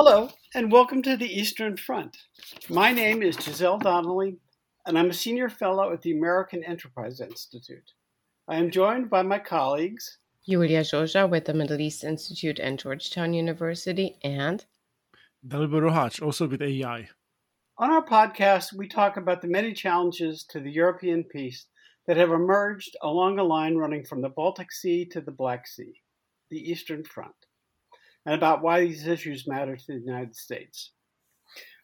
Hello, and welcome to the Eastern Front. My name is Giselle Donnelly, and I'm a senior fellow at the American Enterprise Institute. I am joined by my colleagues Julia Joja with the Middle East Institute and Georgetown University, and Dalibor Rohac, also with AEI. On our podcast, we talk about the many challenges to the European peace that have emerged along a line running from the Baltic Sea to the Black Sea, the Eastern Front and about why these issues matter to the United States.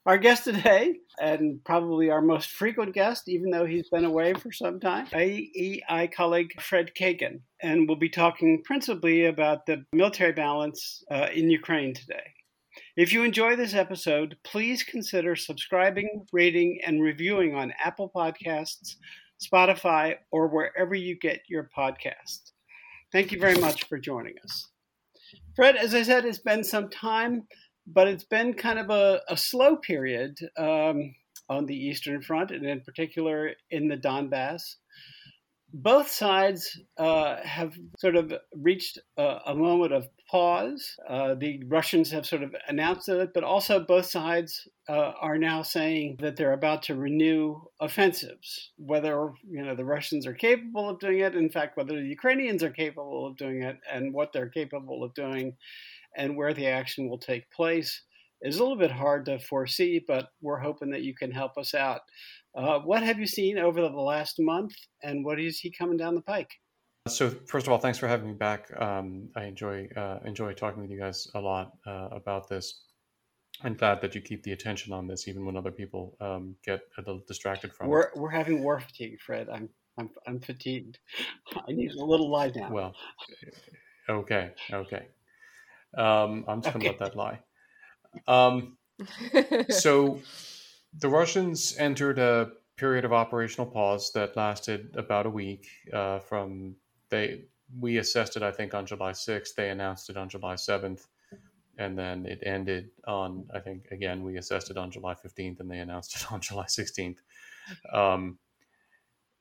Our guest today, and probably our most frequent guest, even though he's been away for some time, AEI colleague Fred Kagan, and we'll be talking principally about the military balance uh, in Ukraine today. If you enjoy this episode, please consider subscribing, rating, and reviewing on Apple Podcasts, Spotify, or wherever you get your podcasts. Thank you very much for joining us. Fred, as I said, it's been some time, but it's been kind of a, a slow period um, on the Eastern Front, and in particular in the Donbass. Both sides uh, have sort of reached a, a moment of pause. Uh, the Russians have sort of announced it, but also both sides uh, are now saying that they're about to renew offensives. Whether you know the Russians are capable of doing it, in fact, whether the Ukrainians are capable of doing it, and what they're capable of doing, and where the action will take place is a little bit hard to foresee. But we're hoping that you can help us out. Uh, what have you seen over the last month, and what do you see coming down the pike? So first of all, thanks for having me back. Um, I enjoy uh, enjoy talking with you guys a lot uh, about this. I'm glad that you keep the attention on this, even when other people um, get a little distracted from we're, it. We're having war fatigue, Fred. I'm I'm I'm fatigued. I need a little lie down. Well, okay, okay. Um, I'm just gonna let that lie. Um, so the Russians entered a period of operational pause that lasted about a week uh, from they we assessed it I think on July 6th. They announced it on July 7th, and then it ended on I think again we assessed it on July 15th, and they announced it on July 16th. Um,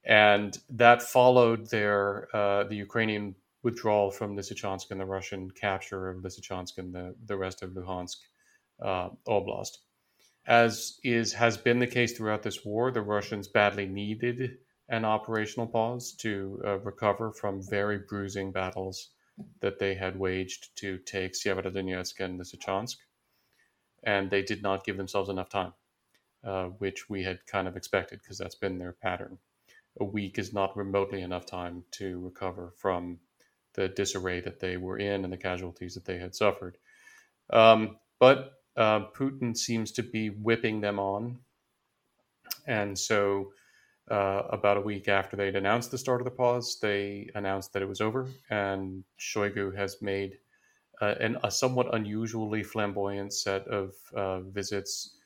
and that followed their uh, the Ukrainian withdrawal from Lysychansk and the Russian capture of Lysychansk and the, the rest of Luhansk uh, Oblast. As is has been the case throughout this war, the Russians badly needed an operational pause to uh, recover from very bruising battles that they had waged to take Severodonetsk and Lysychansk. And they did not give themselves enough time, uh, which we had kind of expected because that's been their pattern. A week is not remotely enough time to recover from the disarray that they were in and the casualties that they had suffered. Um, but uh, Putin seems to be whipping them on. And so, uh, about a week after they'd announced the start of the pause, they announced that it was over. And Shoigu has made uh, an, a somewhat unusually flamboyant set of uh, visits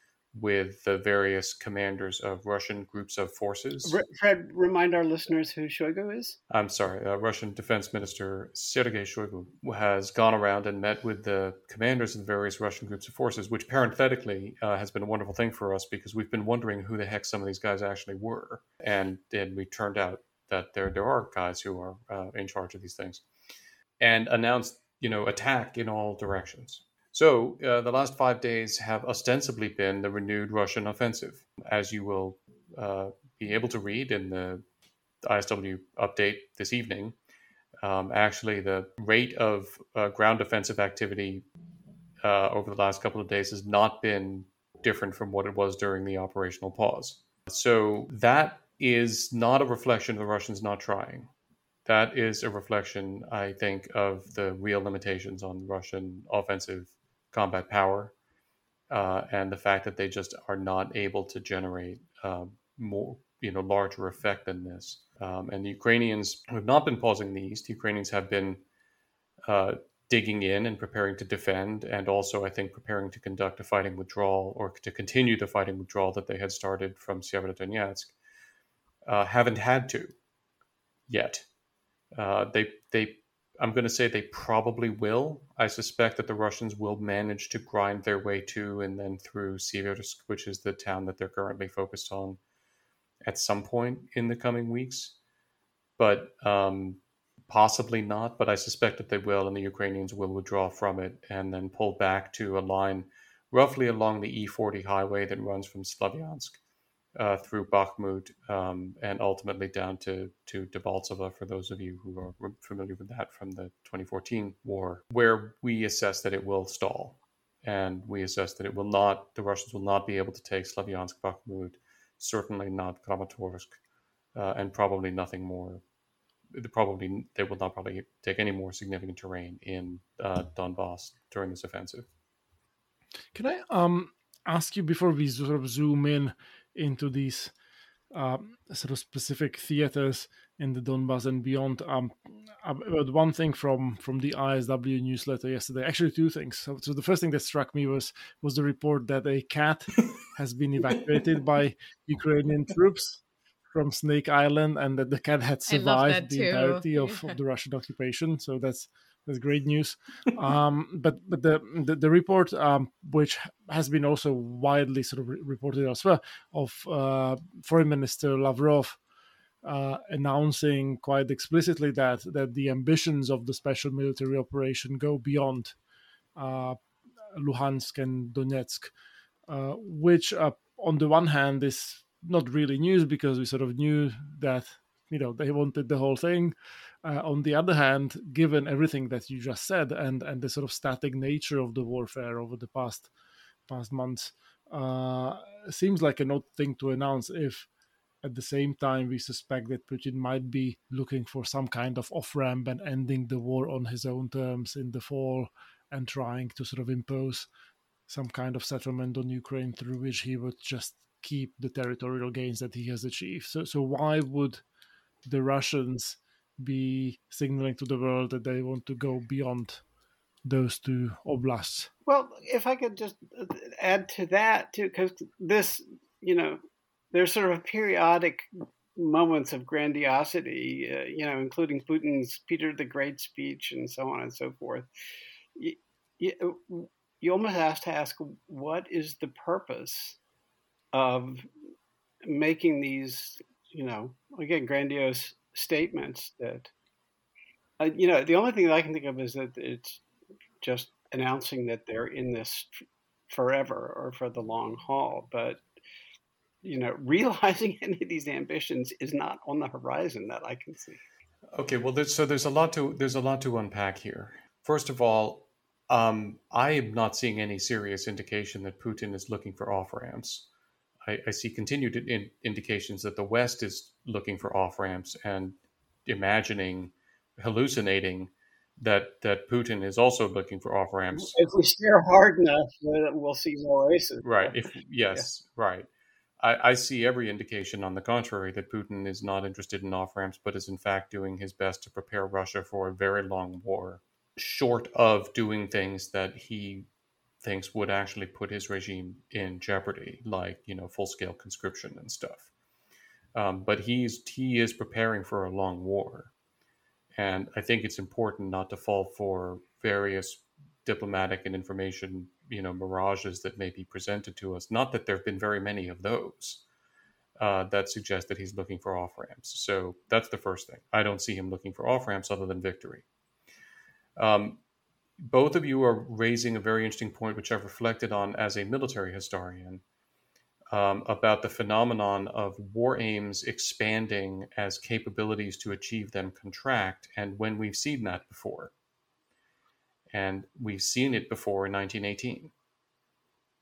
with the various commanders of Russian groups of forces. Fred, remind our listeners who Shoigu is. I'm sorry, uh, Russian Defense Minister Sergei Shoigu has gone around and met with the commanders of the various Russian groups of forces, which parenthetically uh, has been a wonderful thing for us because we've been wondering who the heck some of these guys actually were, and then we turned out that there there are guys who are uh, in charge of these things, and announced you know attack in all directions. So, uh, the last five days have ostensibly been the renewed Russian offensive. As you will uh, be able to read in the ISW update this evening, um, actually, the rate of uh, ground offensive activity uh, over the last couple of days has not been different from what it was during the operational pause. So, that is not a reflection of the Russians not trying. That is a reflection, I think, of the real limitations on Russian offensive combat power, uh, and the fact that they just are not able to generate uh, more, you know, larger effect than this. Um, and the Ukrainians have not been pausing the east. The Ukrainians have been uh, digging in and preparing to defend, and also, I think, preparing to conduct a fighting withdrawal or to continue the fighting withdrawal that they had started from Severodonetsk. Uh, haven't had to yet. Uh, they they I'm going to say they probably will. I suspect that the Russians will manage to grind their way to and then through Siversk, which is the town that they're currently focused on, at some point in the coming weeks. But um, possibly not. But I suspect that they will, and the Ukrainians will withdraw from it and then pull back to a line roughly along the E40 highway that runs from Slavyansk uh, through Bakhmut um, and ultimately down to, to Debaltseve, for those of you who are familiar with that from the 2014 war, where we assess that it will stall. And we assess that it will not, the Russians will not be able to take Slavyansk, Bakhmut, certainly not Kramatorsk, uh, and probably nothing more. Probably they will not probably take any more significant terrain in uh, Donbass during this offensive. Can I um, ask you before we sort of zoom in into these uh, sort of specific theaters in the Donbass and beyond. Um, about one thing from from the ISW newsletter yesterday. Actually, two things. So, so, the first thing that struck me was was the report that a cat has been evacuated by Ukrainian troops from Snake Island, and that the cat had survived the entirety of, of the Russian occupation. So that's that's great news. Um, but but the the, the report, um, which has been also widely sort of re- reported elsewhere, of uh, Foreign Minister Lavrov uh, announcing quite explicitly that that the ambitions of the special military operation go beyond uh, Luhansk and Donetsk, uh, which uh, on the one hand is not really news because we sort of knew that you know they wanted the whole thing uh, on the other hand, given everything that you just said and and the sort of static nature of the warfare over the past past months, uh, seems like an odd thing to announce if at the same time we suspect that Putin might be looking for some kind of off ramp and ending the war on his own terms in the fall and trying to sort of impose some kind of settlement on Ukraine through which he would just keep the territorial gains that he has achieved. So so why would the Russians be signaling to the world that they want to go beyond those two oblasts. Well, if I could just uh, add to that too, because this, you know, there's sort of periodic moments of grandiosity, uh, you know, including Putin's Peter the Great speech and so on and so forth. You, you, you almost have to ask, what is the purpose of making these, you know, again, grandiose statements that, uh, you know, the only thing that I can think of is that it's just announcing that they're in this forever or for the long haul. But, you know, realizing any of these ambitions is not on the horizon that I can see. Okay, well, there's, so there's a lot to there's a lot to unpack here. First of all, um, I am not seeing any serious indication that Putin is looking for off ramps. I, I see continued in, indications that the West is looking for off ramps and imagining, hallucinating that that Putin is also looking for off ramps. If we stare hard enough, we'll see more races. Right. If yes, yeah. right. I, I, see every indication on the contrary that Putin is not interested in off ramps, but is in fact doing his best to prepare Russia for a very long war, short of doing things that he thinks would actually put his regime in jeopardy, like you know full scale conscription and stuff. Um, but he's he is preparing for a long war, and I think it's important not to fall for various diplomatic and information you know mirages that may be presented to us. Not that there have been very many of those. Uh, that suggest that he's looking for off ramps. So that's the first thing. I don't see him looking for off ramps other than victory. Um, both of you are raising a very interesting point, which I've reflected on as a military historian, um, about the phenomenon of war aims expanding as capabilities to achieve them contract, and when we've seen that before. And we've seen it before in 1918.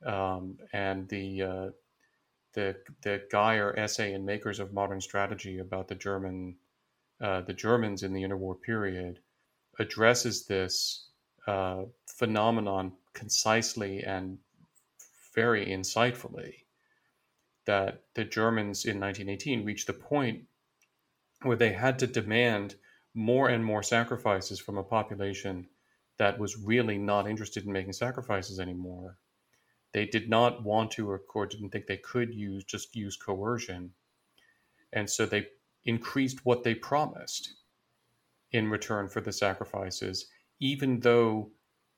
Um, and the, uh, the, the Geyer essay in Makers of Modern Strategy about the German uh, the Germans in the interwar period addresses this uh, phenomenon concisely and very insightfully that the Germans in 1918 reached the point where they had to demand more and more sacrifices from a population that was really not interested in making sacrifices anymore. They did not want to or didn't think they could use just use coercion. And so they increased what they promised in return for the sacrifices even though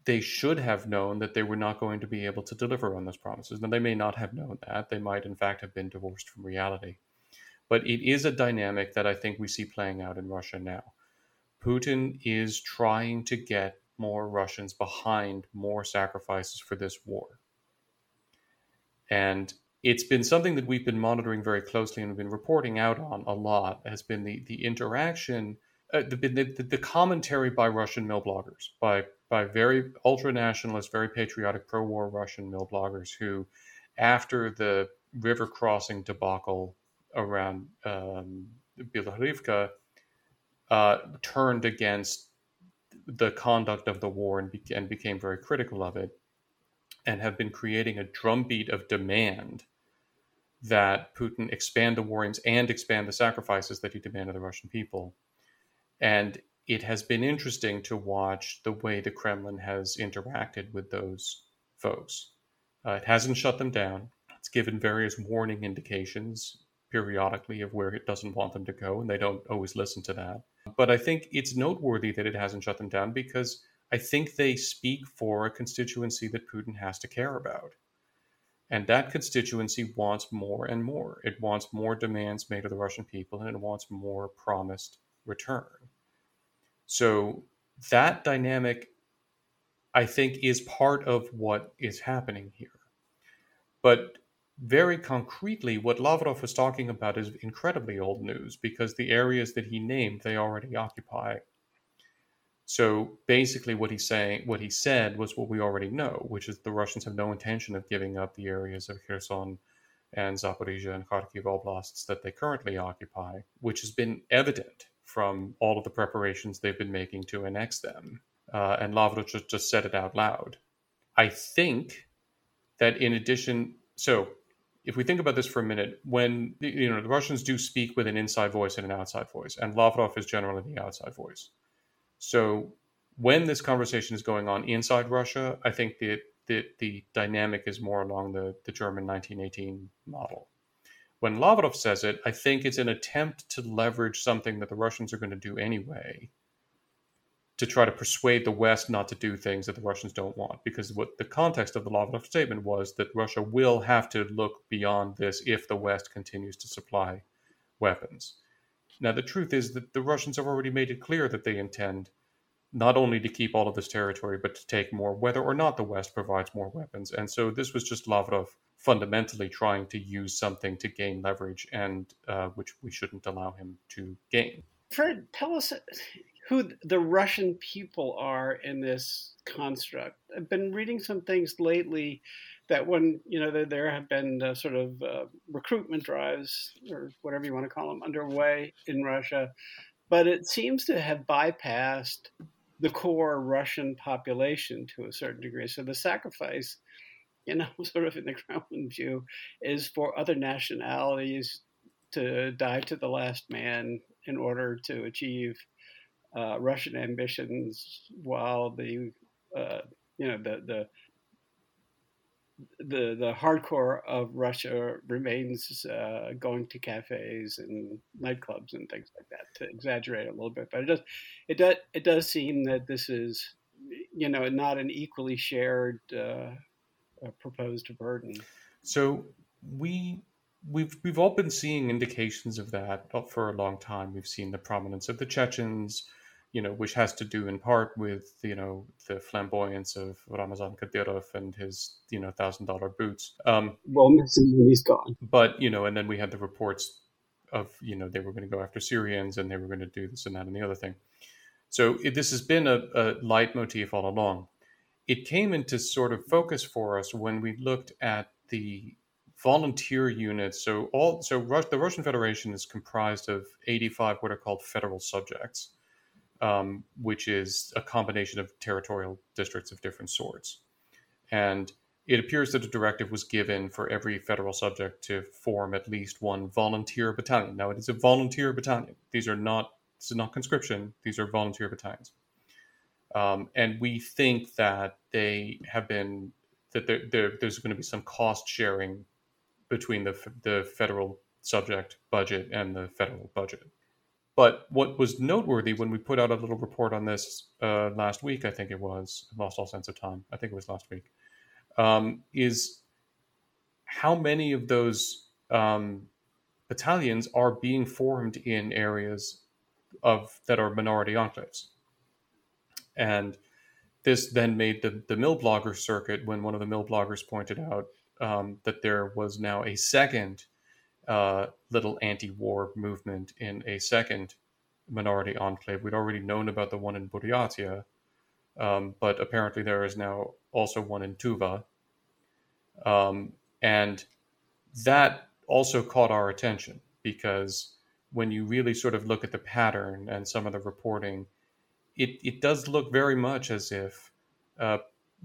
they should have known that they were not going to be able to deliver on those promises. Now, they may not have known that. They might, in fact, have been divorced from reality. But it is a dynamic that I think we see playing out in Russia now. Putin is trying to get more Russians behind more sacrifices for this war. And it's been something that we've been monitoring very closely and been reporting out on a lot. Has been the the interaction, uh, the, the, the commentary by Russian milbloggers, by by very ultra nationalist, very patriotic, pro war Russian milbloggers who, after the river crossing debacle around um, uh, turned against the conduct of the war and, be- and became very critical of it, and have been creating a drumbeat of demand that Putin expand the war aims and expand the sacrifices that he demanded of the Russian people. And it has been interesting to watch the way the Kremlin has interacted with those folks. Uh, it hasn't shut them down. It's given various warning indications periodically of where it doesn't want them to go, and they don't always listen to that. But I think it's noteworthy that it hasn't shut them down because I think they speak for a constituency that Putin has to care about. And that constituency wants more and more. It wants more demands made of the Russian people and it wants more promised return. So that dynamic, I think, is part of what is happening here. But very concretely, what Lavrov was talking about is incredibly old news because the areas that he named they already occupy. So basically, what he's saying, what he said, was what we already know, which is the Russians have no intention of giving up the areas of Kherson and Zaporizhia and Kharkiv oblasts that they currently occupy, which has been evident from all of the preparations they've been making to annex them. Uh, and Lavrov just, just said it out loud. I think that in addition, so if we think about this for a minute, when you know the Russians do speak with an inside voice and an outside voice, and Lavrov is generally the outside voice. So when this conversation is going on inside Russia, I think that the, the dynamic is more along the, the German 1918 model. When Lavrov says it, I think it's an attempt to leverage something that the Russians are going to do anyway to try to persuade the West not to do things that the Russians don't want. Because what the context of the Lavrov statement was that Russia will have to look beyond this if the West continues to supply weapons. Now, the truth is that the Russians have already made it clear that they intend not only to keep all of this territory, but to take more, whether or not the West provides more weapons. And so this was just Lavrov fundamentally trying to use something to gain leverage, and uh, which we shouldn't allow him to gain. Fred, tell us who the Russian people are in this construct. I've been reading some things lately that when you know there, have been uh, sort of uh, recruitment drives or whatever you want to call them underway in Russia, but it seems to have bypassed the core Russian population to a certain degree. So the sacrifice, you know, sort of in the Kremlin view, is for other nationalities to die to the last man in order to achieve uh, Russian ambitions, while the uh, you know the the the the hardcore of Russia remains uh, going to cafes and nightclubs and things like that. To exaggerate a little bit, but it does it does it does seem that this is you know not an equally shared uh, proposed burden. So we we've we've all been seeing indications of that for a long time. We've seen the prominence of the Chechens you know, which has to do in part with you know the flamboyance of Ramzan Kadyrov and his you know thousand dollar boots. Um, well, he's gone. But you know, and then we had the reports of you know they were going to go after Syrians and they were going to do this and that and the other thing. So it, this has been a, a leitmotif all along. It came into sort of focus for us when we looked at the volunteer units. So all so Rus- the Russian Federation is comprised of 85 what are called federal subjects um, which is a combination of territorial districts of different sorts. And it appears that a directive was given for every federal subject to form at least one volunteer battalion. Now, it is a volunteer battalion. These are not this is not conscription. These are volunteer battalions. Um, and we think that they have been that there, there, there's going to be some cost sharing between the the federal subject budget and the federal budget. But what was noteworthy when we put out a little report on this uh, last week, I think it was, I lost all sense of time. I think it was last week, um, is how many of those um, battalions are being formed in areas of that are minority enclaves. And this then made the, the milblogger circuit when one of the milbloggers pointed out um, that there was now a second uh, little anti-war movement in a second minority enclave. We'd already known about the one in Buryatia, um, but apparently there is now also one in Tuva, um, and that also caught our attention because when you really sort of look at the pattern and some of the reporting, it, it does look very much as if uh,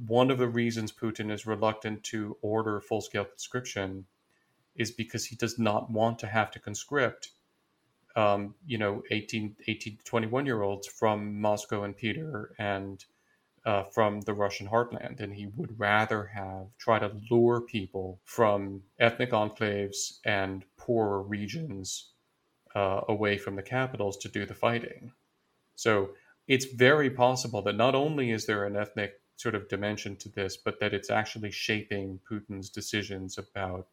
one of the reasons Putin is reluctant to order full scale conscription is because he does not want to have to conscript, um, you know, 18, 18 to 21 year olds from Moscow and Peter and uh, from the Russian heartland. And he would rather have try to lure people from ethnic enclaves and poorer regions uh, away from the capitals to do the fighting. So it's very possible that not only is there an ethnic sort of dimension to this, but that it's actually shaping Putin's decisions about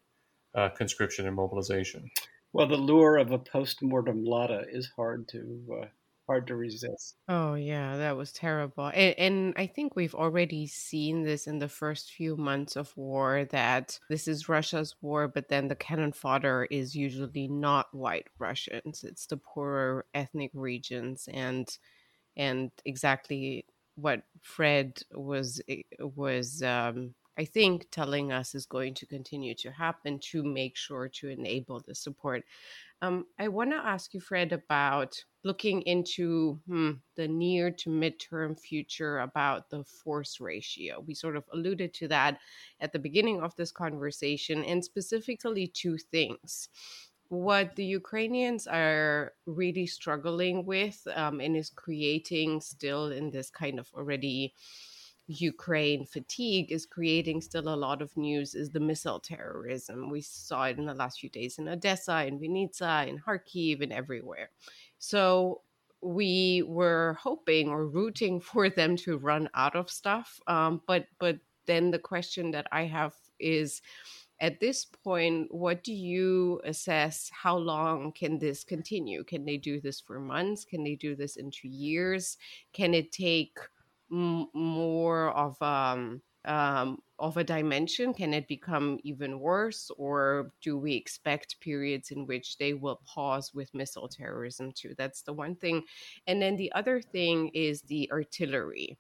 uh, conscription and mobilization. Well, the lure of a post-mortem Lada is hard to uh, hard to resist. Oh yeah, that was terrible. And, and, I think we've already seen this in the first few months of war that this is Russia's war, but then the cannon fodder is usually not white Russians. It's the poorer ethnic regions and and exactly what Fred was eh, was um, I think telling us is going to continue to happen to make sure to enable the support. Um, I want to ask you, Fred, about looking into hmm, the near to midterm future about the force ratio. We sort of alluded to that at the beginning of this conversation, and specifically two things. What the Ukrainians are really struggling with um, and is creating still in this kind of already Ukraine fatigue is creating still a lot of news is the missile terrorism. We saw it in the last few days in Odessa, in Vinnytsia, in Kharkiv, and everywhere. So we were hoping or rooting for them to run out of stuff. Um, but but then the question that I have is at this point, what do you assess? How long can this continue? Can they do this for months? Can they do this into years? Can it take m- more of um, um, of a dimension? Can it become even worse, or do we expect periods in which they will pause with missile terrorism too? That's the one thing, and then the other thing is the artillery.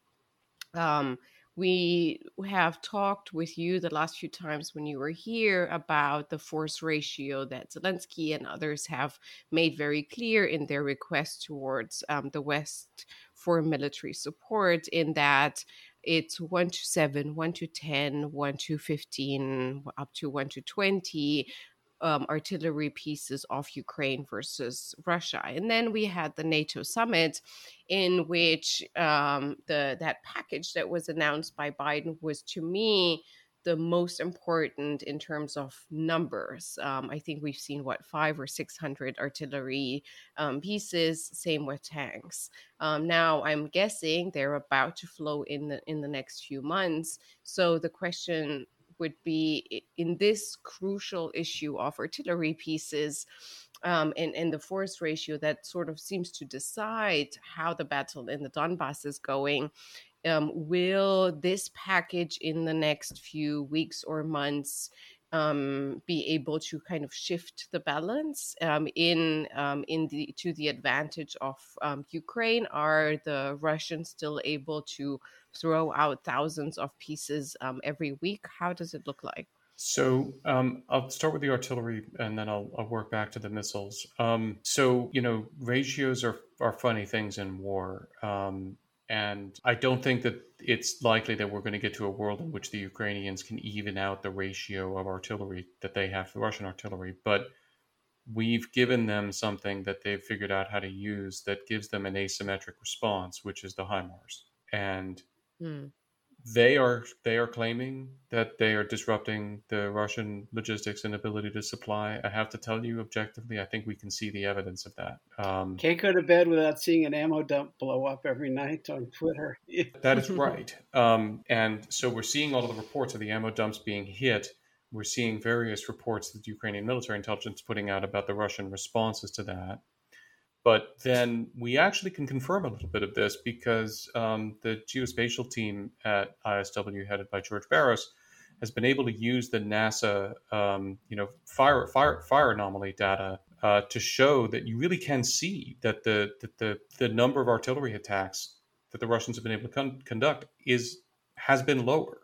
Um, we have talked with you the last few times when you were here about the force ratio that Zelensky and others have made very clear in their request towards um, the West for military support, in that it's 1 to 7, 1 to 10, 1 to 15, up to 1 to 20 um, artillery pieces off Ukraine versus Russia. And then we had the NATO summit, in which um, the that package that was announced by Biden was, to me, the most important in terms of numbers. Um, I think we've seen what five or six hundred artillery um, pieces. Same with tanks. Um, now I'm guessing they're about to flow in the in the next few months. So the question would be in this crucial issue of artillery pieces um, and, and the force ratio that sort of seems to decide how the battle in the Donbass is going. Um, will this package in the next few weeks or months um, be able to kind of shift the balance um, in um, in the to the advantage of um, Ukraine? Are the Russians still able to throw out thousands of pieces um, every week? How does it look like? So um, I'll start with the artillery, and then I'll, I'll work back to the missiles. Um, so you know, ratios are are funny things in war, um, and I don't think that it's likely that we're going to get to a world in which the Ukrainians can even out the ratio of artillery that they have for Russian artillery. But we've given them something that they've figured out how to use that gives them an asymmetric response, which is the HIMARS. And Mm. They are they are claiming that they are disrupting the Russian logistics and ability to supply. I have to tell you, objectively, I think we can see the evidence of that. Um, Can't go to bed without seeing an ammo dump blow up every night on Twitter. that is right, um, and so we're seeing all of the reports of the ammo dumps being hit we're seeing various reports that the Ukrainian military intelligence putting out about the Russian responses to that. But then we actually can confirm a little bit of this because um, the geospatial team at ISW, headed by George Barros, has been able to use the NASA, um, you know, fire fire fire anomaly data uh, to show that you really can see that the that the the number of artillery attacks that the Russians have been able to con- conduct is has been lower,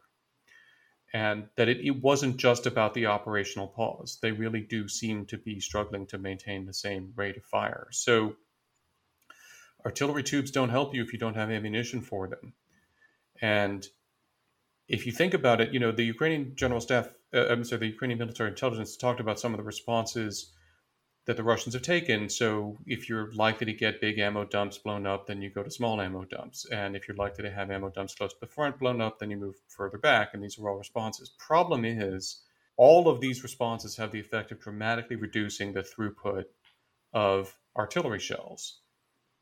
and that it, it wasn't just about the operational pause. They really do seem to be struggling to maintain the same rate of fire. So. Artillery tubes don't help you if you don't have ammunition for them. And if you think about it, you know, the Ukrainian general staff, uh, I'm sorry, the Ukrainian military intelligence talked about some of the responses that the Russians have taken. So if you're likely to get big ammo dumps blown up, then you go to small ammo dumps. And if you're likely to have ammo dumps close to the front blown up, then you move further back. And these are all responses. Problem is, all of these responses have the effect of dramatically reducing the throughput of artillery shells.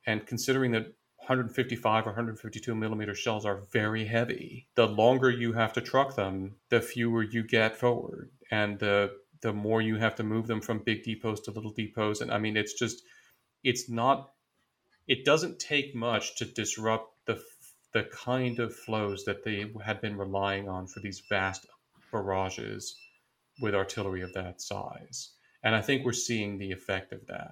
And considering that 155 or 152 millimeter shells are very heavy. The longer you have to truck them, the fewer you get forward, and the the more you have to move them from big depots to little depots. And I mean, it's just, it's not, it doesn't take much to disrupt the the kind of flows that they had been relying on for these vast barrages with artillery of that size. And I think we're seeing the effect of that.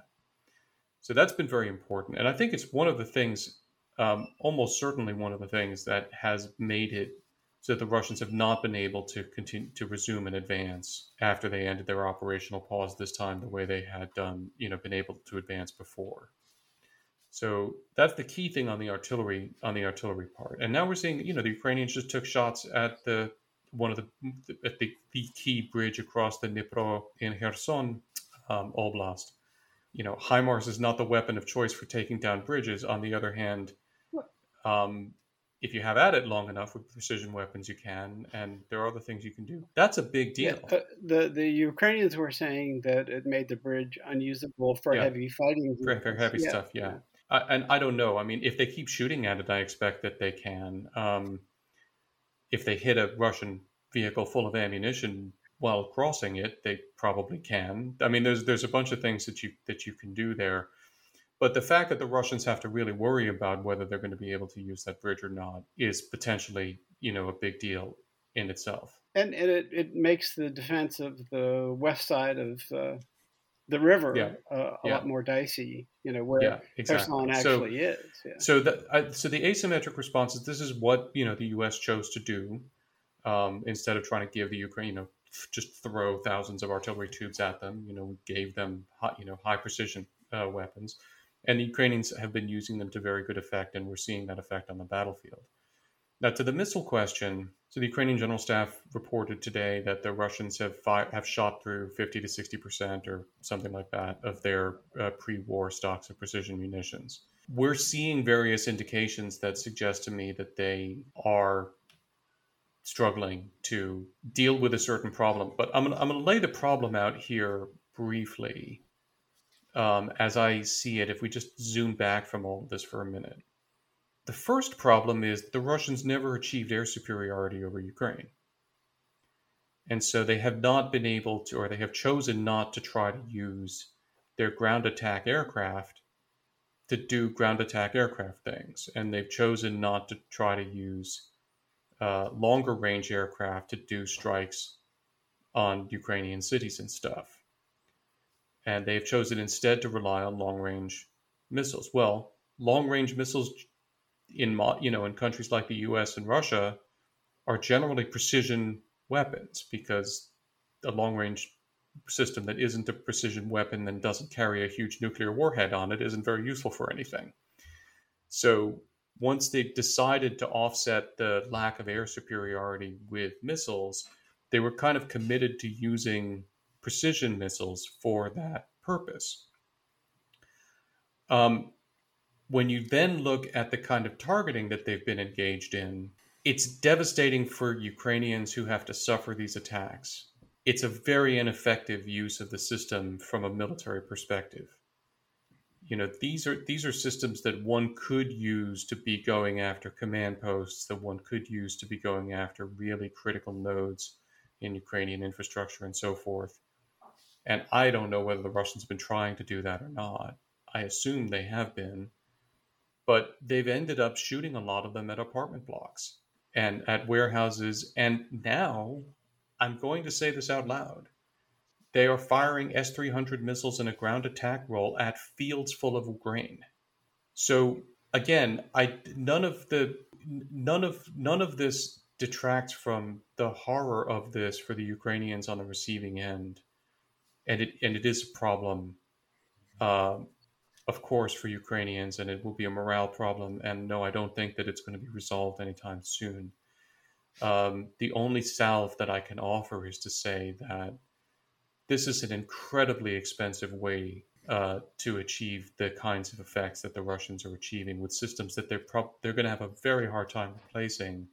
So that's been very important. And I think it's one of the things um, almost certainly one of the things that has made it so that the Russians have not been able to continue to resume an advance after they ended their operational pause this time the way they had done, you know, been able to advance before. So that's the key thing on the artillery on the artillery part. And now we're seeing, you know, the Ukrainians just took shots at the one of the at the, the key bridge across the Dnipro in Kherson um, Oblast. You know, HIMARS is not the weapon of choice for taking down bridges. On the other hand, um, if you have at it long enough with precision weapons, you can, and there are other things you can do. That's a big deal. Yeah, uh, the the Ukrainians were saying that it made the bridge unusable for yeah. heavy fighting. For, for heavy yeah. stuff, yeah. I, and I don't know. I mean, if they keep shooting at it, I expect that they can. Um, if they hit a Russian vehicle full of ammunition while crossing it, they probably can. I mean, there's there's a bunch of things that you that you can do there. But the fact that the Russians have to really worry about whether they're going to be able to use that bridge or not is potentially, you know, a big deal in itself. And, and it, it makes the defense of the west side of uh, the river yeah. uh, a yeah. lot more dicey, you know, where yeah, exactly. Kherson actually so, is. Yeah. So, the, so the asymmetric responses, this is what, you know, the U.S. chose to do um, instead of trying to give the Ukraine, you know, just throw thousands of artillery tubes at them. You know, we gave them, high, you know, high precision uh, weapons. And the Ukrainians have been using them to very good effect, and we're seeing that effect on the battlefield. Now, to the missile question, so the Ukrainian General Staff reported today that the Russians have fi- have shot through 50 to 60 percent, or something like that, of their uh, pre-war stocks of precision munitions. We're seeing various indications that suggest to me that they are struggling to deal with a certain problem. But I'm, I'm going to lay the problem out here briefly um, as I see it, if we just zoom back from all of this for a minute. The first problem is the Russians never achieved air superiority over Ukraine. And so they have not been able to, or they have chosen not to try to use their ground attack aircraft to do ground attack aircraft things. And they've chosen not to try to use uh, longer range aircraft to do strikes on Ukrainian cities and stuff and they've chosen instead to rely on long range missiles. Well, long range missiles in you know in countries like the U.S. and Russia are generally precision weapons because a long range system that isn't a precision weapon and doesn't carry a huge nuclear warhead on it isn't very useful for anything. So once they decided to offset the lack of air superiority with missiles, they were kind of committed to using precision missiles for that purpose. Um, when you then look at the kind of targeting that they've been engaged in, it's devastating for Ukrainians who have to suffer these attacks. It's a very ineffective use of the system from a military perspective. You know, these are these are systems that one could use to be going after command posts, that one could use to be going after really critical nodes in Ukrainian infrastructure and so forth. And I don't know whether the Russians have been trying to do that or not. I assume they have been. But they've ended up shooting a lot of them at apartment blocks and at warehouses. And now I'm going to say this out loud. They are firing S 300 missiles in a ground attack role at fields full of grain. So again, I none of the none of none of this detracts from the horror of this for the Ukrainians on the receiving end, and it and it is a problem, uh, of course, for Ukrainians, and it will be a morale problem. And no, I don't think that it's going to be resolved anytime soon. Um, the only salve that I can offer is to say that this is an incredibly expensive way uh, to achieve the kinds of effects that the Russians are achieving with systems that they're pro- they're going to have a very hard time replacing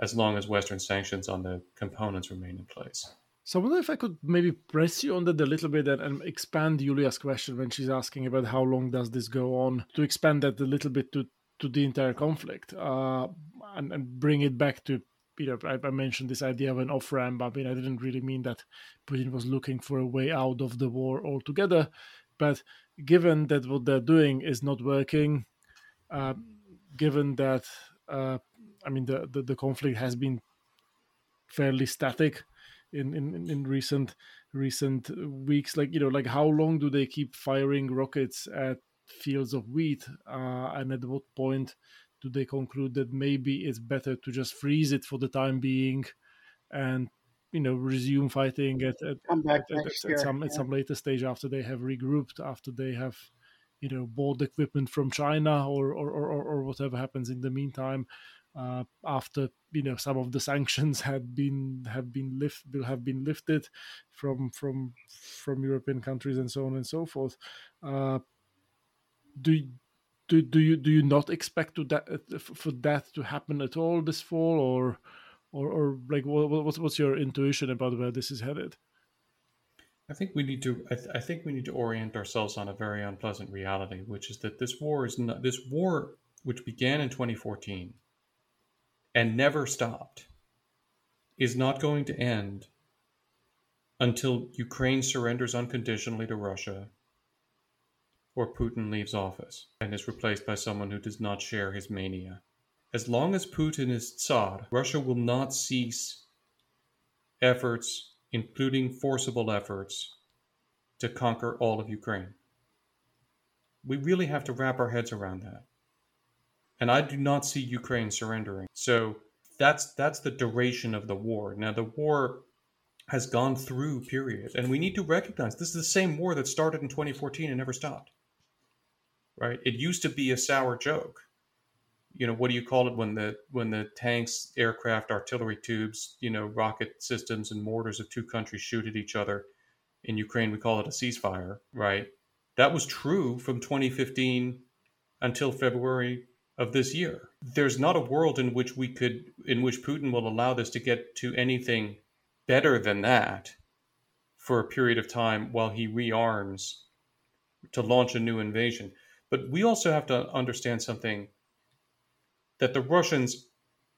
as long as Western sanctions on the components remain in place. So I wonder if I could maybe press you on that a little bit and, and expand Julia's question when she's asking about how long does this go on to expand that a little bit to to the entire conflict uh, and, and bring it back to you know, I, I, mentioned this idea of an off ramp. I mean, I didn't really mean that Putin was looking for a way out of the war altogether. But given that what they're doing is not working, uh, given that, uh, I mean, the, the, the, conflict has been fairly static in, in, in recent recent weeks, like, you know, like how long do they keep firing rockets at fields of wheat? Uh, and at what point do they conclude that maybe it's better to just freeze it for the time being and you know resume fighting at at, at, at, at some yeah. at some later stage after they have regrouped after they have you know bought equipment from China or or, or, or whatever happens in the meantime uh, after you know some of the sanctions had been have been lift will have been lifted from from from European countries and so on and so forth. Uh, do do do you do you not expect to that for that to happen at all this fall, or or or like what, what's what's your intuition about where this is headed? I think we need to. I, th- I, think we need to orient ourselves on a very unpleasant reality, which is that this war is not this war, which began in 2014 and never stopped, is not going to end until Ukraine surrenders unconditionally to Russia or Putin leaves office and is replaced by someone who does not share his mania. As long as Putin is Tsar, Russia will not cease efforts, including forcible efforts, to conquer all of Ukraine. We really have to wrap our heads around that. And I do not see Ukraine surrendering. So that's that's the duration of the war. Now the war has gone through periods, and we need to recognize this is the same war that started in 2014 and never stopped right? It used to be a sour joke. You know, what do you call it when the when the tanks, aircraft, artillery tubes, you know, rocket systems and mortars of two countries shoot at each other? In Ukraine, we call it a ceasefire, right? That was true from 2015 until February of this year. There's not a world in which we could in which Putin will allow this to get to anything better than that for a period of time while he rearms to launch a new invasion. But we also have to understand something that the Russians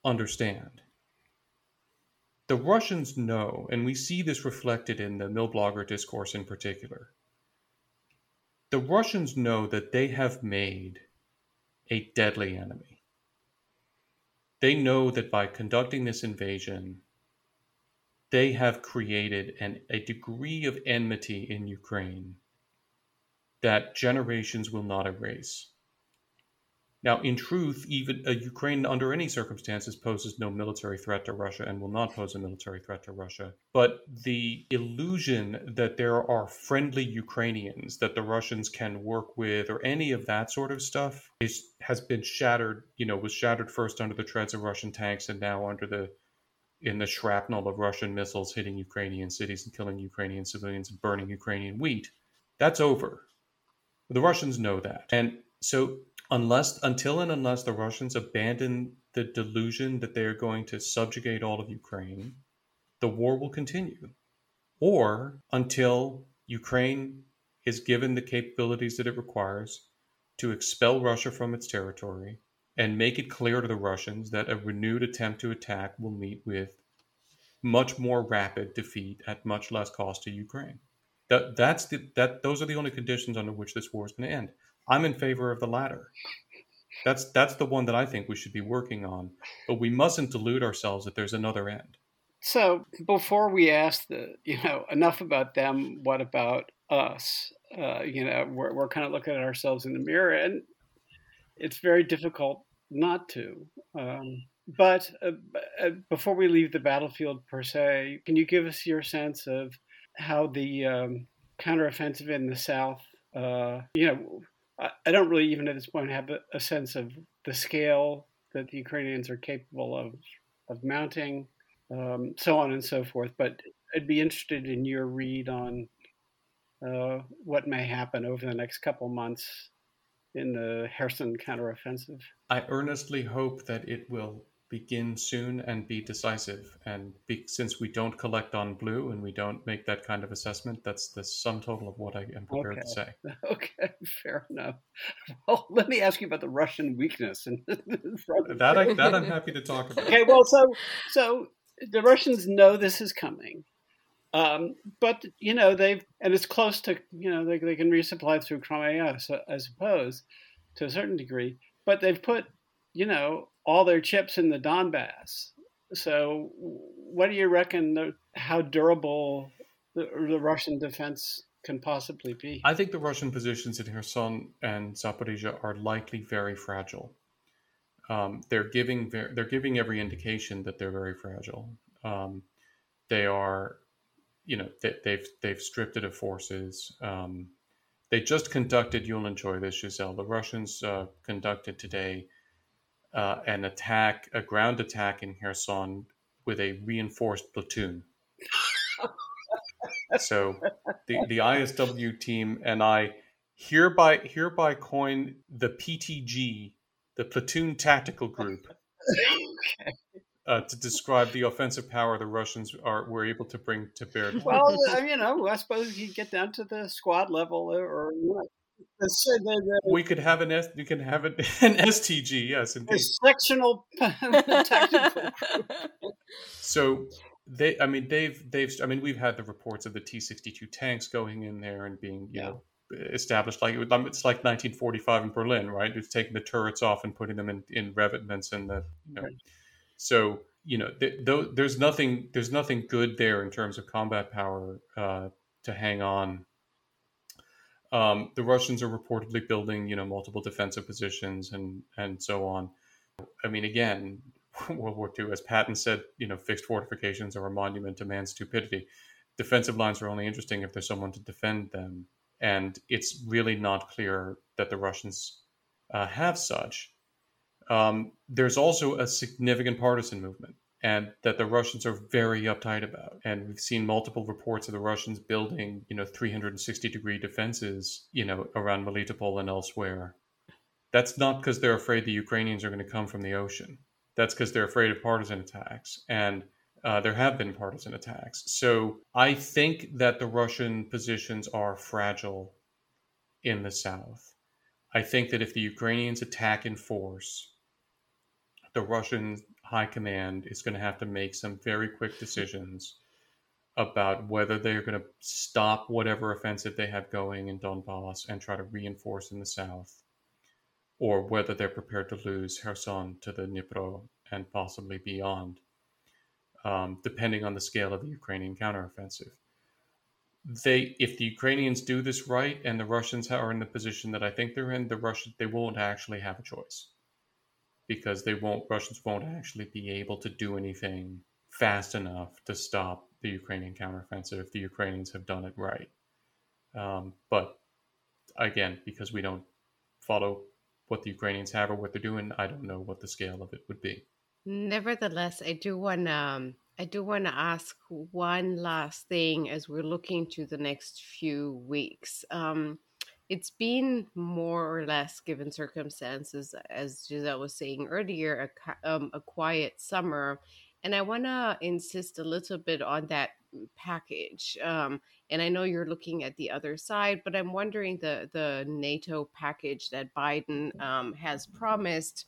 understand. The Russians know, and we see this reflected in the Milblogger discourse in particular. The Russians know that they have made a deadly enemy. They know that by conducting this invasion, they have created an, a degree of enmity in Ukraine that generations will not erase. Now, in truth, even uh, Ukraine, under any circumstances, poses no military threat to Russia and will not pose a military threat to Russia. But the illusion that there are friendly Ukrainians that the Russians can work with, or any of that sort of stuff, is has been shattered. You know, was shattered first under the treads of Russian tanks, and now under the in the shrapnel of Russian missiles hitting Ukrainian cities and killing Ukrainian civilians and burning Ukrainian wheat. That's over the Russians know that. And so unless until and unless the Russians abandon the delusion that they are going to subjugate all of Ukraine, the war will continue. Or until Ukraine is given the capabilities that it requires to expel Russia from its territory and make it clear to the Russians that a renewed attempt to attack will meet with much more rapid defeat at much less cost to Ukraine. That that's the that those are the only conditions under which this war is going to end. I'm in favor of the latter. That's that's the one that I think we should be working on. But we mustn't delude ourselves that there's another end. So before we ask the, you know, enough about them, what about us? Uh, you know, we're, we're kind of looking at ourselves in the mirror, and it's very difficult not to. Um, but uh, uh, before we leave the battlefield per se, can you give us your sense of how the um, counteroffensive in the South, uh, you know, I, don't really even at this point have a, a, sense of the scale that the Ukrainians are capable of, of mounting, um, so on and so forth. But I'd be interested in your read on uh, what may happen over the next couple months in the Kherson counteroffensive. I earnestly hope that it will begin soon and be decisive. And be, since we don't collect on blue and we don't make that kind of assessment, that's the sum total of what I am prepared okay. to say. Okay, fair enough. Well, let me ask you about the Russian weakness. And that I that I'm happy to talk about. Okay, well, so so the Russians know this is coming. Um, but you know they've and it's close to you know they, they can resupply through Crimea, so, I suppose, to a certain degree. But they've put you know all their chips in the Donbass. So, what do you reckon? The, how durable the, the Russian defense can possibly be? I think the Russian positions in Kherson and Zaporizhia are likely very fragile. Um, they're giving they're giving every indication that they're very fragile. Um, they are, you know, they, have they've, they've stripped it of forces. Um, they just conducted. You'll enjoy this, Giselle. The Russians uh, conducted today uh, an attack, a ground attack in Kherson with a reinforced platoon. so the, the ISW team and I hereby hereby coin the PTG, the platoon tactical group, okay. uh, to describe the offensive power the Russians are were able to bring to bear. Well, you know, I suppose you get down to the squad level or we could have an S. You can have an, an STG. Yes, indeed. A sectional tactical. so they, I mean, they've they've. I mean, we've had the reports of the T sixty two tanks going in there and being, you yeah. know, established like um, it's like 1945 in Berlin, right? It's taking the turrets off and putting them in in revetments and the, you know, right. so you know, th- th- there's nothing there's nothing good there in terms of combat power uh, to hang on um, the Russians are reportedly building, you know, multiple defensive positions and and so on. I mean, again, World War II, as Patton said, you know, fixed fortifications are a monument to man's stupidity. Defensive lines are only interesting if there's someone to defend them, and it's really not clear that the Russians uh, have such. Um, there's also a significant partisan movement and that the Russians are very uptight about. And we've seen multiple reports of the Russians building, you know, 360 degree defenses, you know, around Melitopol and elsewhere. That's not because they're afraid the Ukrainians are going to come from the ocean. That's because they're afraid of partisan attacks. And uh, there have been partisan attacks. So I think that the Russian positions are fragile in the south. I think that if the Ukrainians attack in force, the Russian high command is going to have to make some very quick decisions about whether they're going to stop whatever offensive they have going in Donbass and try to reinforce in the south, or whether they're prepared to lose Kherson to the Dnipro and possibly beyond, um, depending on the scale of the Ukrainian counteroffensive. They, if the Ukrainians do this right and the Russians are in the position that I think they're in, the Russians they won't actually have a choice because they won't Russians won't actually be able to do anything fast enough to stop the Ukrainian counteroffensive if the Ukrainians have done it right. Um, but again, because we don't follow what the Ukrainians have or what they're doing, I don't know what the scale of it would be. Nevertheless, I do want um, I do want to ask one last thing as we're looking to the next few weeks. Um, it's been more or less given circumstances as giselle was saying earlier a, um, a quiet summer and i want to insist a little bit on that package um, and i know you're looking at the other side but i'm wondering the the nato package that biden um, has promised.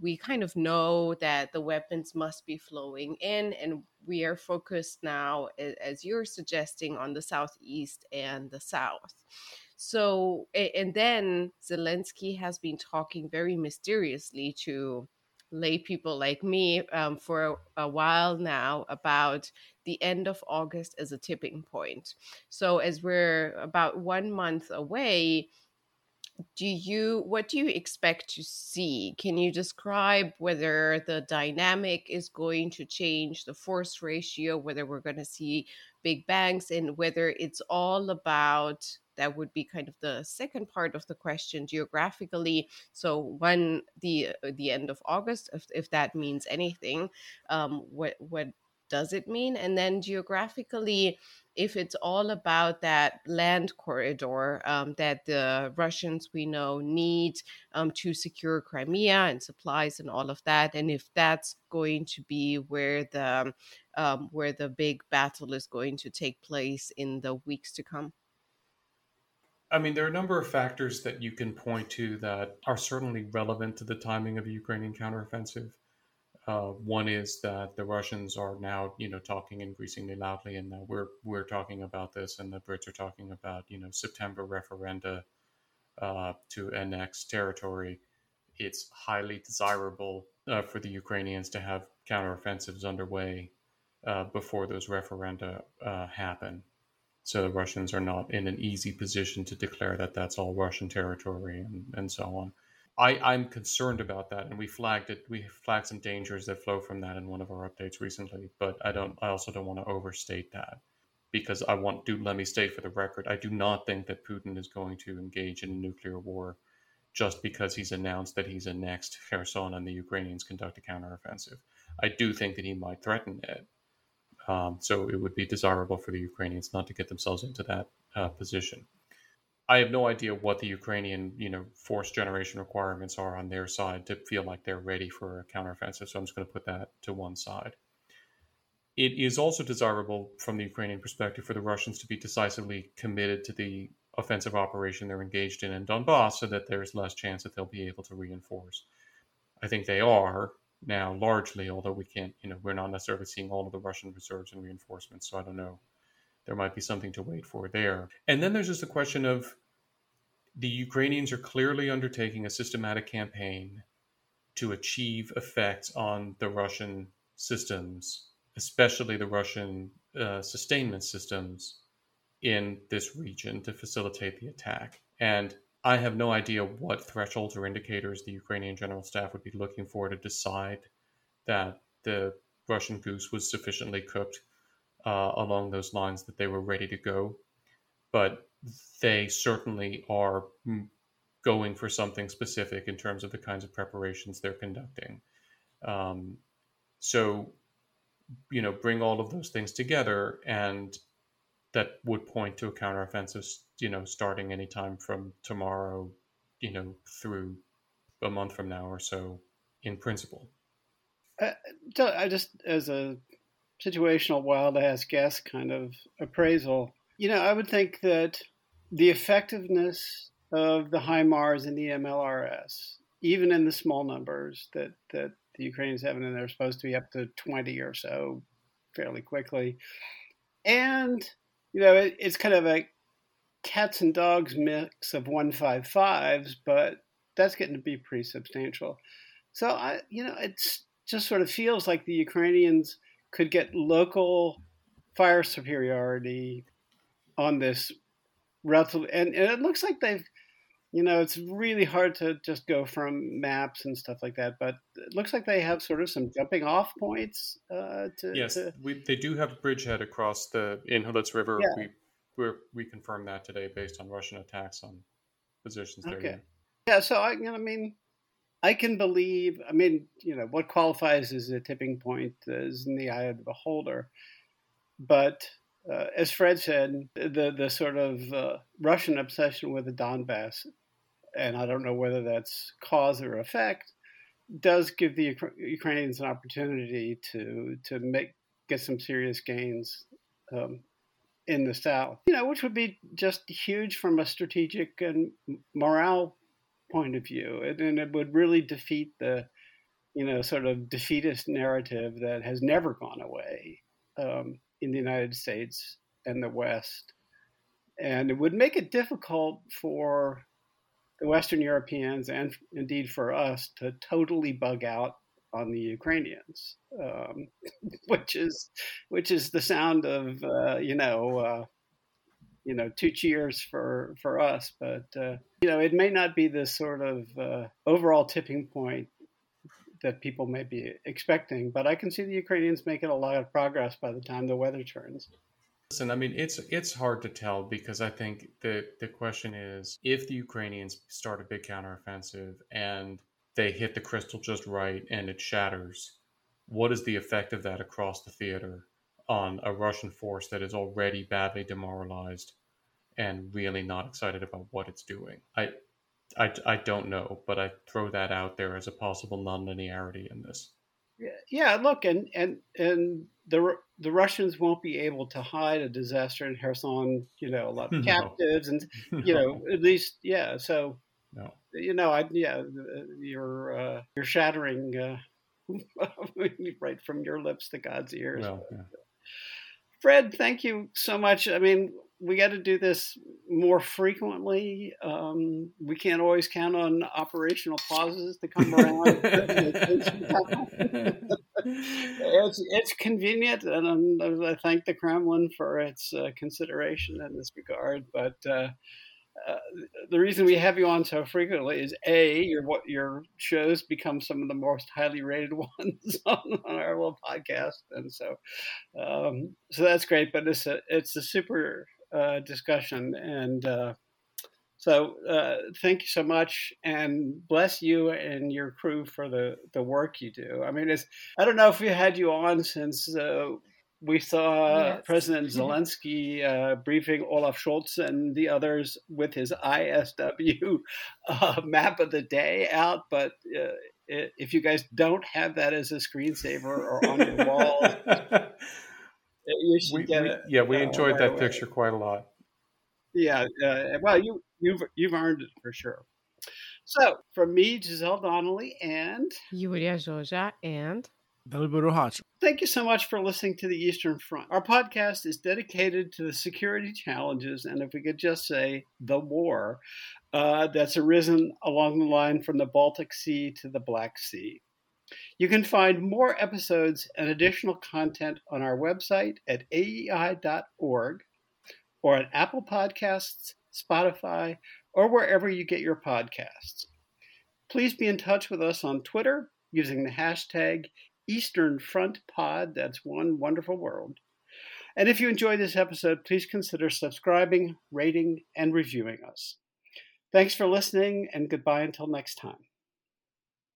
We kind of know that the weapons must be flowing in and we are focused now as you're suggesting on the southeast and the south so, and then Zelensky has been talking very mysteriously to lay people like me um, for a while now about the end of August as a tipping point. So, as we're about one month away, do you what do you expect to see can you describe whether the dynamic is going to change the force ratio whether we're going to see big banks and whether it's all about that would be kind of the second part of the question geographically so when the uh, the end of august if, if that means anything um, what what does it mean and then geographically if it's all about that land corridor um, that the Russians we know need um, to secure Crimea and supplies and all of that, and if that's going to be where the um, where the big battle is going to take place in the weeks to come. I mean, there are a number of factors that you can point to that are certainly relevant to the timing of the Ukrainian counteroffensive. Uh, one is that the Russians are now, you know, talking increasingly loudly, and we're we're talking about this, and the Brits are talking about, you know, September referenda uh, to annex territory. It's highly desirable uh, for the Ukrainians to have counteroffensives underway uh, before those referenda uh, happen. So the Russians are not in an easy position to declare that that's all Russian territory and, and so on. I, I'm concerned about that, and we flagged it. We flagged some dangers that flow from that in one of our updates recently. But I don't. I also don't want to overstate that because I want to let me state for the record. I do not think that Putin is going to engage in a nuclear war just because he's announced that he's annexed Kherson and the Ukrainians conduct a counteroffensive. I do think that he might threaten it. Um, so it would be desirable for the Ukrainians not to get themselves into that uh, position. I have no idea what the Ukrainian, you know, force generation requirements are on their side to feel like they're ready for a counteroffensive. So I'm just going to put that to one side. It is also desirable from the Ukrainian perspective for the Russians to be decisively committed to the offensive operation they're engaged in in Donbass so that there's less chance that they'll be able to reinforce. I think they are now largely, although we can't, you know, we're not necessarily seeing all of the Russian reserves and reinforcements. So I don't know there might be something to wait for there. And then there's just the question of the Ukrainians are clearly undertaking a systematic campaign to achieve effects on the Russian systems, especially the Russian uh, sustainment systems in this region to facilitate the attack. And I have no idea what thresholds or indicators the Ukrainian general staff would be looking for to decide that the Russian goose was sufficiently cooked uh, along those lines that they were ready to go. But they certainly are going for something specific in terms of the kinds of preparations they're conducting. Um, so, you know, bring all of those things together, and that would point to a counteroffensive, you know, starting anytime from tomorrow, you know, through a month from now or so, in principle. Uh, I just, as a situational wild ass guess kind of appraisal, you know, I would think that the effectiveness of the HIMARS and the MLRS, even in the small numbers that, that the Ukrainians have, and they're supposed to be up to 20 or so fairly quickly. And, you know, it, it's kind of a cats and dogs mix of 155s, but that's getting to be pretty substantial. So, I, you know, it's just sort of feels like the Ukrainians could get local fire superiority on this relatively, and, and it looks like they've, you know, it's really hard to just go from maps and stuff like that, but it looks like they have sort of some jumping off points. Uh, to, yes, to... We, they do have a bridgehead across the Inhulets River. Yeah. We we confirmed that today based on Russian attacks on positions there. Okay. Yeah, so I, you know, I mean, I can believe. I mean, you know, what qualifies as a tipping point is in the eye of the beholder. But uh, as Fred said, the the sort of uh, Russian obsession with the Donbass, and I don't know whether that's cause or effect, does give the Ukrainians an opportunity to to make get some serious gains um, in the south. You know, which would be just huge from a strategic and morale point of view, and, and it would really defeat the, you know, sort of defeatist narrative that has never gone away um, in the United States and the West, and it would make it difficult for the Western Europeans and indeed for us to totally bug out on the Ukrainians, um, which is which is the sound of uh, you know uh, you know two cheers for for us, but uh, you know it may not be the sort of uh, overall tipping point that people may be expecting. But I can see the Ukrainians making a lot of progress by the time the weather turns. Listen, I mean, it's it's hard to tell because I think the the question is if the Ukrainians start a big counteroffensive and they hit the crystal just right and it shatters, what is the effect of that across the theater on a Russian force that is already badly demoralized and really not excited about what it's doing? I I, I don't know, but I throw that out there as a possible nonlinearity in this. Yeah, look, and and and the the Russians won't be able to hide a disaster in Kherson. You know, a lot of no. captives, and you no. know, at least yeah. So, no, you know, I yeah, you're uh, you're shattering uh, right from your lips to God's ears. Well, yeah. Fred, thank you so much. I mean, we got to do this more frequently. Um, we can't always count on operational pauses to come around. it's, it's convenient, and I thank the Kremlin for its uh, consideration in this regard. But uh, uh, the reason we have you on so frequently is a your what your shows become some of the most highly rated ones on, on our little podcast, and so um, so that's great. But it's a it's a super uh, discussion. And uh, so uh, thank you so much and bless you and your crew for the, the work you do. I mean, it's, I don't know if we had you on since uh, we saw yes. President Zelensky uh, briefing Olaf Scholz and the others with his ISW uh, map of the day out, but uh, if you guys don't have that as a screensaver or on your wall, You should we, get we, it. Yeah, we enjoyed that picture quite a lot. Yeah, uh, well, you you've you've earned it for sure. So, from me, Giselle Donnelly, and Yulia Zsoza, and Thank you so much for listening to the Eastern Front. Our podcast is dedicated to the security challenges, and if we could just say the war uh, that's arisen along the line from the Baltic Sea to the Black Sea. You can find more episodes and additional content on our website at aei.org or on Apple Podcasts, Spotify, or wherever you get your podcasts. Please be in touch with us on Twitter using the hashtag Eastern Front Pod. That's one wonderful world. And if you enjoyed this episode, please consider subscribing, rating, and reviewing us. Thanks for listening, and goodbye until next time.